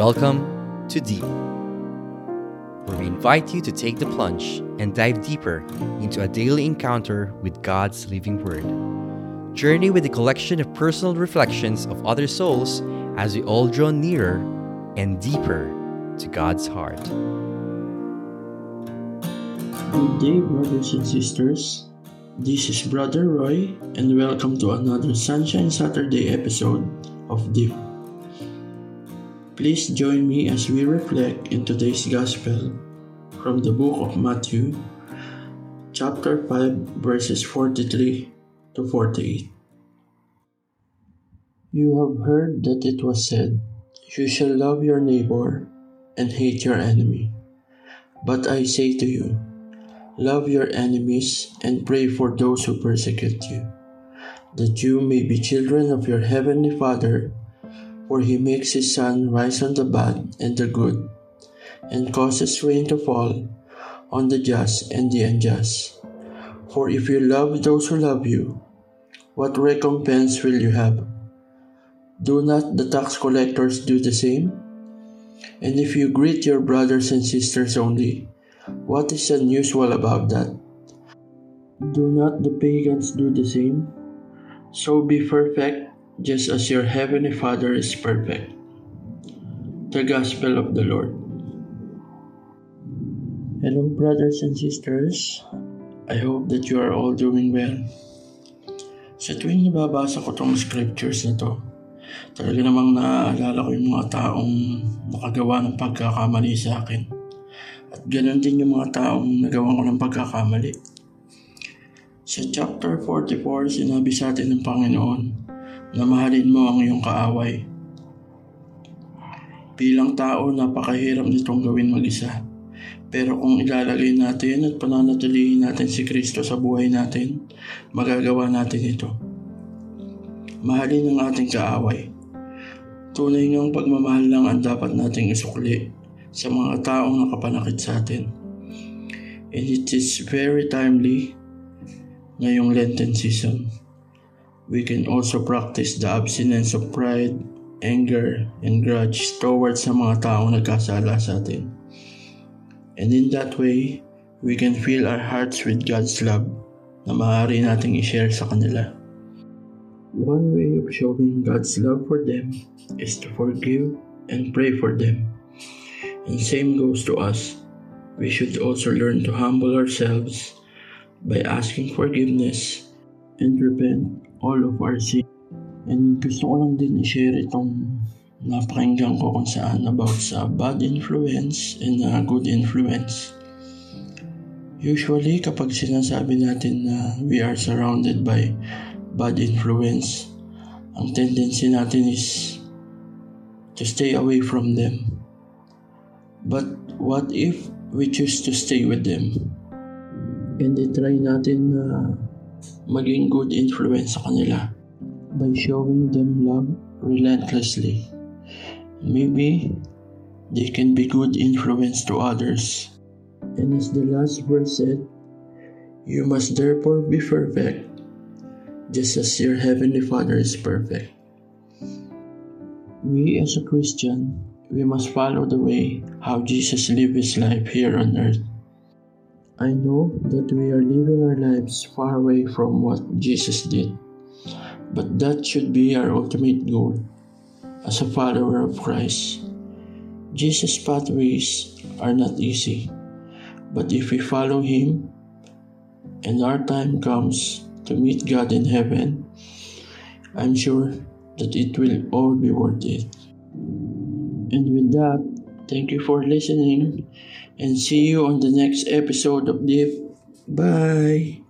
Welcome to Deep, where we invite you to take the plunge and dive deeper into a daily encounter with God's living Word. Journey with a collection of personal reflections of other souls as we all draw nearer and deeper to God's heart. Good day, brothers and sisters. This is Brother Roy, and welcome to another Sunshine Saturday episode of Deep. Please join me as we reflect in today's Gospel from the book of Matthew, chapter 5, verses 43 to 48. You have heard that it was said, You shall love your neighbor and hate your enemy. But I say to you, Love your enemies and pray for those who persecute you, that you may be children of your heavenly Father for he makes his sun rise on the bad and the good, and causes rain to fall on the just and the unjust. For if you love those who love you, what recompense will you have? Do not the tax collectors do the same? And if you greet your brothers and sisters only, what is unusual about that? Do not the pagans do the same? So be perfect just as your heavenly Father is perfect. The Gospel of the Lord. Hello, brothers and sisters. I hope that you are all doing well. Sa tuwing nababasa ko tong scriptures na to, talaga namang naaalala ko yung mga taong nakagawa ng pagkakamali sa akin. At ganoon din yung mga taong nagawa ko ng pagkakamali. Sa chapter 44, sinabi sa atin ng Panginoon na mahalin mo ang iyong kaaway. Bilang tao, napakahirap nitong gawin mag-isa. Pero kung ilalagay natin at pananatilihin natin si Kristo sa buhay natin, magagawa natin ito. Mahalin ang ating kaaway. Tunay ngang pagmamahal lang ang dapat nating isukli sa mga taong nakapanakit sa atin. And it is very timely ngayong Lenten season we can also practice the abstinence of pride, anger, and grudge towards sa mga taong nagkasala sa atin. And in that way, we can fill our hearts with God's love na maaari nating i-share sa kanila. One way of showing God's love for them is to forgive and pray for them. And same goes to us. We should also learn to humble ourselves by asking forgiveness and repent all of our sin. And gusto ko lang din i-share itong napakinggan ko kung saan about sa bad influence and uh, good influence. Usually, kapag sinasabi natin na we are surrounded by bad influence, ang tendency natin is to stay away from them. But what if we choose to stay with them? And try natin na uh, maging good influence sa kanila by showing them love relentlessly. Maybe they can be good influence to others. And as the last verse said, you must therefore be perfect, just as your heavenly Father is perfect. We as a Christian, we must follow the way how Jesus lived his life here on earth. I know that we are living our lives far away from what Jesus did, but that should be our ultimate goal as a follower of Christ. Jesus' pathways are not easy, but if we follow Him and our time comes to meet God in heaven, I'm sure that it will all be worth it. And with that, thank you for listening and see you on the next episode of Deep. Bye.